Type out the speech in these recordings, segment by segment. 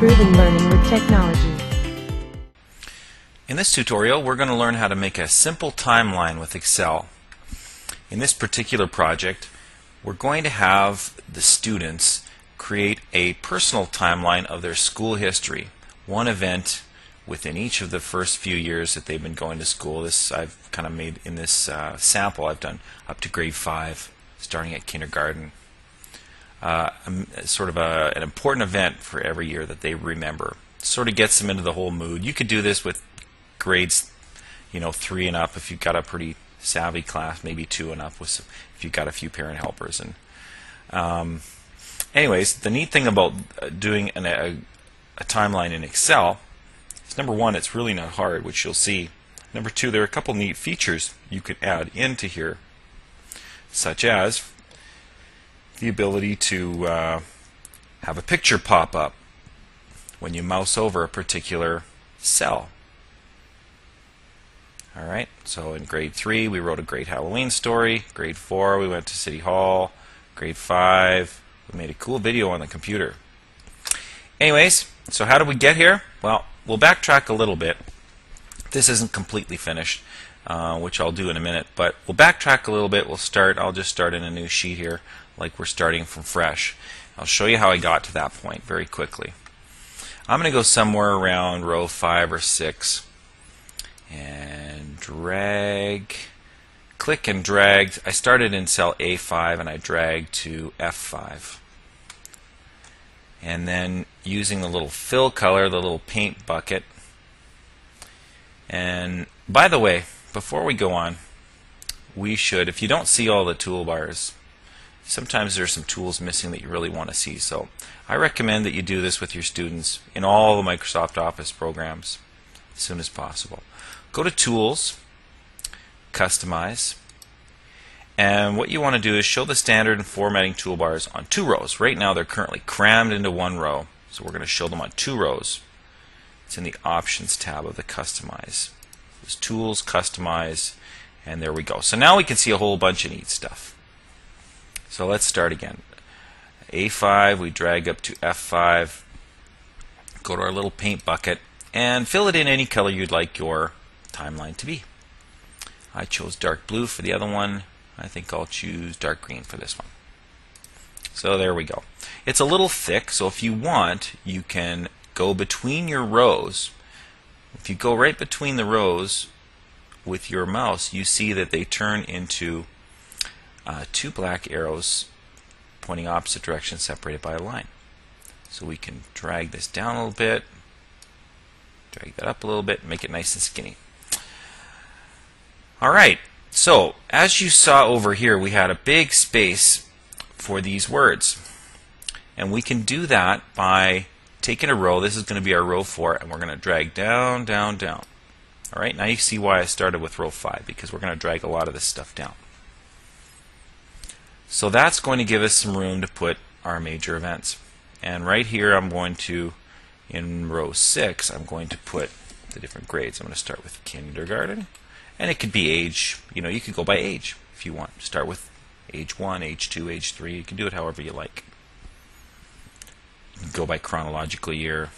Proven learning with technology. In this tutorial, we're going to learn how to make a simple timeline with Excel. In this particular project, we're going to have the students create a personal timeline of their school history, one event within each of the first few years that they've been going to school. This I've kind of made in this uh, sample I've done up to grade 5, starting at kindergarten. Uh, sort of a, an important event for every year that they remember. Sort of gets them into the whole mood. You could do this with grades, you know, three and up if you've got a pretty savvy class, maybe two and up with some, if you've got a few parent helpers. And um, anyways, the neat thing about uh, doing an, a, a timeline in Excel is number one, it's really not hard, which you'll see. Number two, there are a couple neat features you could add into here, such as the ability to uh, have a picture pop up when you mouse over a particular cell. All right, so in grade 3 we wrote a great Halloween story. Grade 4 we went to City Hall. Grade 5 we made a cool video on the computer. Anyways, so how did we get here? Well, we'll backtrack a little bit. This isn't completely finished, uh, which I'll do in a minute, but we'll backtrack a little bit. We'll start, I'll just start in a new sheet here, like we're starting from fresh. I'll show you how I got to that point very quickly. I'm going to go somewhere around row 5 or 6 and drag, click and drag. I started in cell A5 and I dragged to F5. And then using the little fill color, the little paint bucket. And by the way, before we go on, we should, if you don't see all the toolbars, sometimes there's some tools missing that you really want to see. So I recommend that you do this with your students in all the Microsoft Office programs as soon as possible. Go to Tools, Customize, and what you want to do is show the standard and formatting toolbars on two rows. Right now they're currently crammed into one row, so we're going to show them on two rows. It's in the Options tab of the Customize. Tools, Customize, and there we go. So now we can see a whole bunch of neat stuff. So let's start again. A5, we drag up to F5, go to our little paint bucket, and fill it in any color you'd like your timeline to be. I chose dark blue for the other one. I think I'll choose dark green for this one. So there we go. It's a little thick, so if you want, you can go between your rows. If you go right between the rows with your mouse, you see that they turn into uh, two black arrows pointing opposite directions separated by a line. So we can drag this down a little bit, drag that up a little bit, make it nice and skinny. All right, so as you saw over here, we had a big space for these words. And we can do that by taking a row. This is going to be our row 4, and we're going to drag down, down, down. All right, now you see why I started with row 5, because we're going to drag a lot of this stuff down. So that's going to give us some room to put our major events. And right here, I'm going to, in row 6, I'm going to put the different grades. I'm going to start with kindergarten. And it could be age, you know, you could go by age if you want. Start with age 1, age 2, age 3. You can do it however you like. Go by chronological year.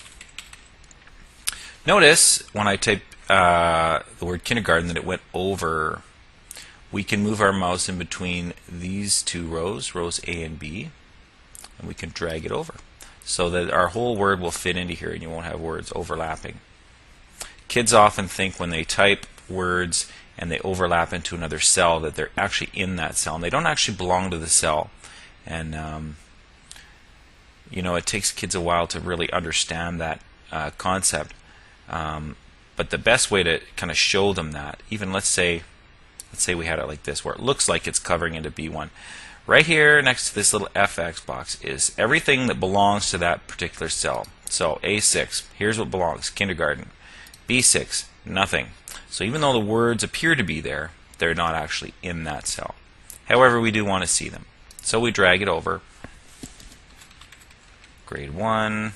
Notice when I type uh, the word kindergarten that it went over. We can move our mouse in between these two rows, rows A and B, and we can drag it over so that our whole word will fit into here and you won't have words overlapping. Kids often think when they type words and they overlap into another cell that they're actually in that cell and they don't actually belong to the cell and um, you know it takes kids a while to really understand that uh, concept um, but the best way to kind of show them that even let's say let's say we had it like this where it looks like it's covering into B1 right here next to this little FX box is everything that belongs to that particular cell so A6 here's what belongs kindergarten B6 nothing so even though the words appear to be there, they're not actually in that cell. However, we do want to see them. So we drag it over. Grade 1,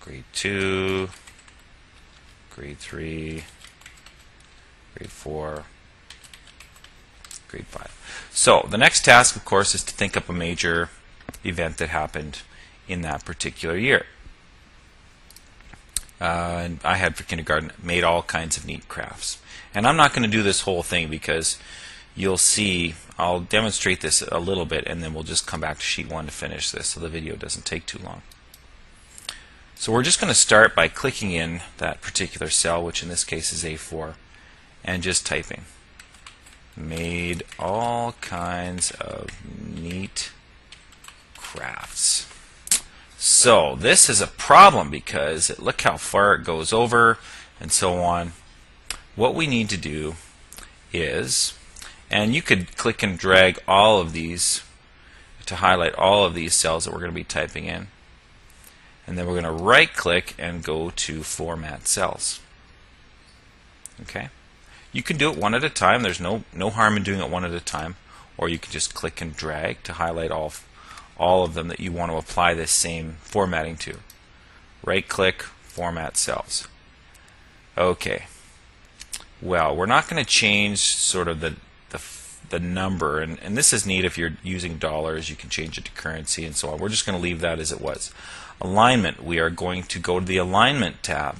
grade 2, grade 3, grade 4, grade 5. So the next task, of course, is to think up a major event that happened in that particular year. uh, and I had for kindergarten, made all kinds of neat crafts. And I'm not going to do this whole thing because you'll see, I'll demonstrate this a little bit and then we'll just come back to sheet 1 to finish this so the video doesn't take too long. So we're just going to start by clicking in that particular cell, which in this case is A4, and just typing. Made all kinds of neat crafts. So this is a problem because look how far it goes over and so on. What we need to do is, and you could click and drag all of these to highlight all of these cells that we're going to be typing in. And then we're going to right click and go to format cells. Okay. You can do it one at a time. There's no no harm in doing it one at a time. Or you can just click and drag to highlight all all of them that you want to apply this same formatting to. Right click, format cells. Okay. Well, we're not going to change sort of the, the, the number, and, and this is neat if you're using dollars, you can change it to currency and so on. We're just going to leave that as it was. Alignment, we are going to go to the Alignment tab.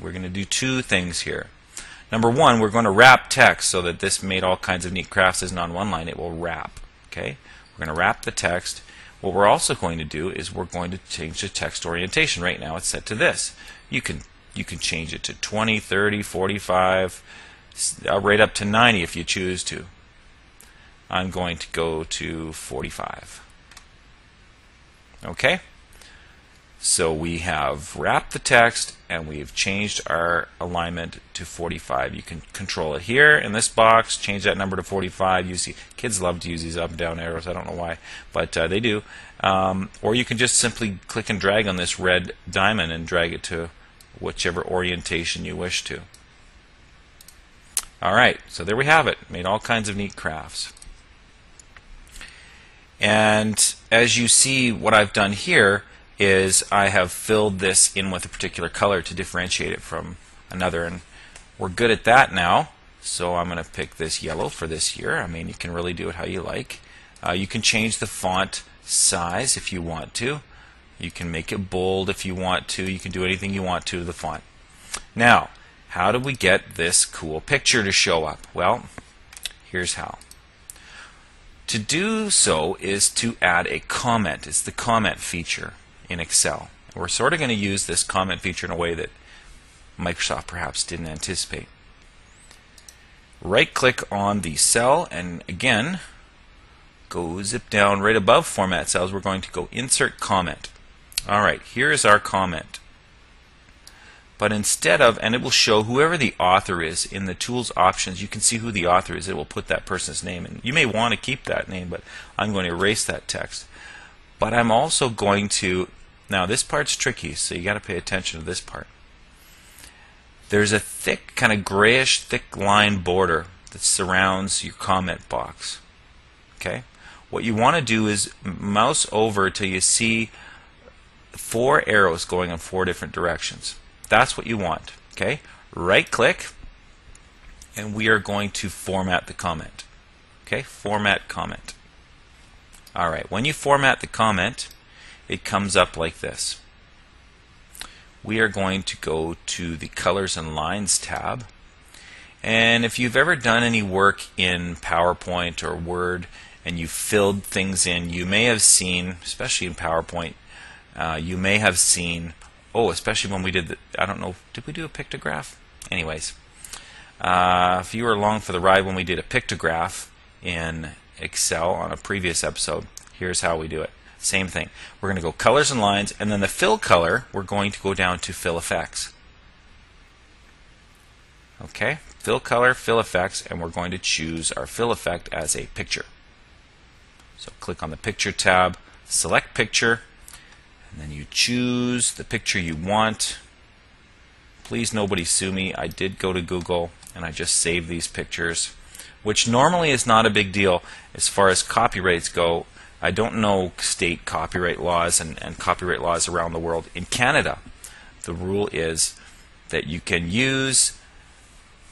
We're going to do two things here. Number one, we're going to wrap text so that this made all kinds of neat crafts isn't on one line, it will wrap. Okay, We're going to wrap the text what we're also going to do is we're going to change the text orientation. Right now it's set to this. You can you can change it to 20, 30, 45, uh, right up to 90 if you choose to. I'm going to go to 45. Okay? So we have wrapped the text and we've changed our alignment to 45. You can control it here in this box, change that number to 45. You see, kids love to use these up and down arrows. I don't know why, but uh, they do. Um, or you can just simply click and drag on this red diamond and drag it to whichever orientation you wish to. All right, so there we have it. Made all kinds of neat crafts. And as you see what I've done here, is I have filled this in with a particular color to differentiate it from another. And we're good at that now. So I'm going to pick this yellow for this year. I mean, you can really do it how you like. Uh, you can change the font size if you want to. You can make it bold if you want to. You can do anything you want to to the font. Now, how do we get this cool picture to show up? Well, here's how. To do so is to add a comment. It's the comment feature in Excel. We're sort of going to use this comment feature in a way that Microsoft perhaps didn't anticipate. Right click on the cell and again go zip down right above format cells we're going to go insert comment. Alright, here is our comment. But instead of, and it will show whoever the author is in the tools options, you can see who the author is. It will put that person's name in. You may want to keep that name, but I'm going to erase that text. But I'm also going to now this part's tricky, so you got to pay attention to this part. There's a thick, kind of grayish, thick line border that surrounds your comment box. Okay? What you want to do is mouse over till you see four arrows going in four different directions. That's what you want. Okay? Right click, and we are going to format the comment. Okay? Format comment. Alright, when you format the comment, it comes up like this. We are going to go to the Colors and Lines tab. And if you've ever done any work in PowerPoint or Word and you filled things in, you may have seen, especially in PowerPoint, uh, you may have seen, oh, especially when we did the, I don't know, did we do a pictograph? Anyways, uh, if you were along for the ride when we did a pictograph in Excel on a previous episode, here's how we do it. Same thing. We're going to go colors and lines, and then the fill color, we're going to go down to fill effects. Okay, fill color, fill effects, and we're going to choose our fill effect as a picture. So click on the picture tab, select picture, and then you choose the picture you want. Please nobody sue me. I did go to Google and I just saved these pictures, which normally is not a big deal as far as copyrights go. I don't know state copyright laws and, and copyright laws around the world. In Canada, the rule is that you can use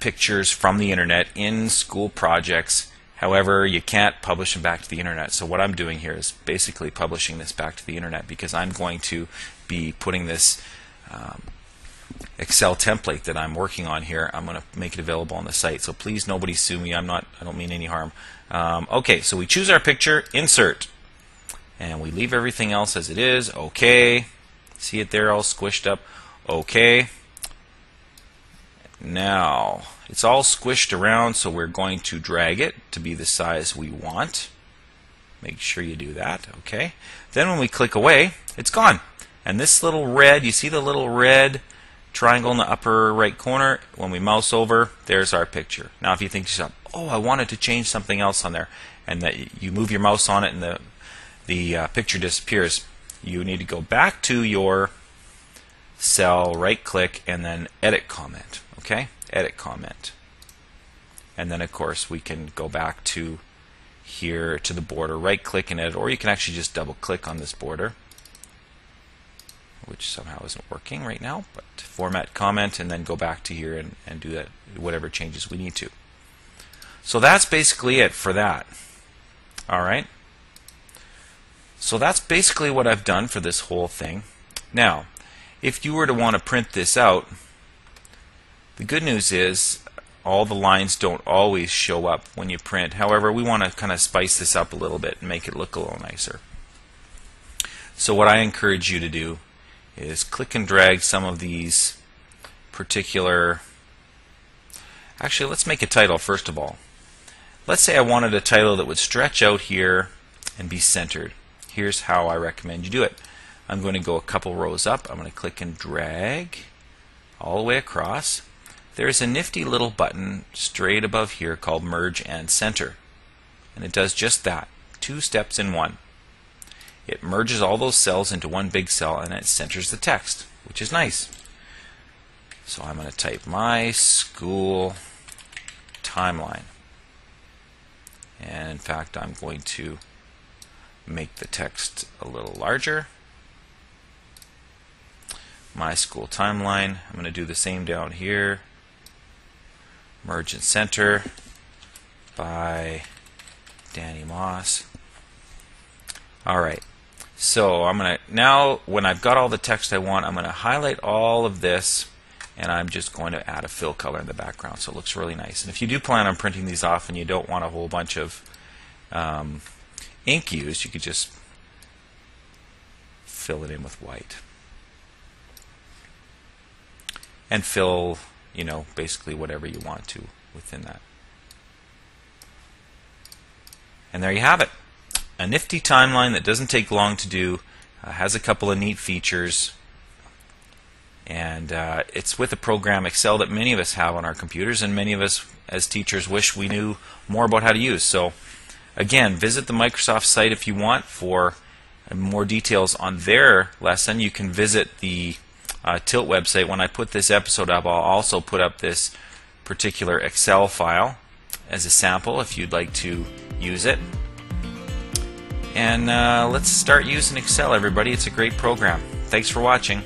pictures from the internet in school projects. However, you can't publish them back to the internet. So what I'm doing here is basically publishing this back to the internet because I'm going to be putting this um, Excel template that I'm working on here. I'm going to make it available on the site. So please, nobody sue me. I'm not. I don't mean any harm. Um, okay, so we choose our picture, insert, and we leave everything else as it is. Okay, see it there, all squished up. Okay. Now it's all squished around, so we're going to drag it to be the size we want. Make sure you do that. Okay. Then when we click away, it's gone. And this little red, you see the little red triangle in the upper right corner? When we mouse over, there's our picture. Now if you think yourself, oh, I wanted to change something else on there, and that you move your mouse on it and the, the uh, picture disappears, you need to go back to your cell, right click, and then edit comment. Okay? Edit comment. And then of course we can go back to here to the border, right click and edit, or you can actually just double click on this border which somehow isn't working right now, but format comment and then go back to here and, and do that whatever changes we need to. So that's basically it for that. All right. So that's basically what I've done for this whole thing. Now, if you were to want to print this out, the good news is all the lines don't always show up when you print. However, we want to kind of spice this up a little bit and make it look a little nicer. So what I encourage you to do is click and drag some of these particular actually let's make a title first of all. Let's say I wanted a title that would stretch out here and be centered. Here's how I recommend you do it. I'm going to go a couple rows up. I'm going to click and drag all the way across there's a nifty little button straight above here called merge and center and it does just that two steps in one it merges all those cells into one big cell and it centers the text, which is nice. So I'm going to type my school timeline. And in fact, I'm going to make the text a little larger. My school timeline. I'm going to do the same down here. Merge and center by Danny Moss. All right. So I'm going to, now when I've got all the text I want, I'm going to highlight all of this and I'm just going to add a fill color in the background so it looks really nice. And if you do plan on printing these off and you don't want a whole bunch of um, ink used, you could just fill it in with white. And fill, you know, basically whatever you want to within that. And there you have it a nifty timeline that doesn't take long to do, uh, has a couple of neat features, and uh, it's with a program Excel that many of us have on our computers, and many of us as teachers wish we knew more about how to use. So, again, visit the Microsoft site if you want for more details on their lesson. You can visit the uh, Tilt website. When I put this episode up, I'll also put up this particular Excel file as a sample if you'd like to use it. And uh, let's start using Excel, everybody. It's a great program. Thanks for watching.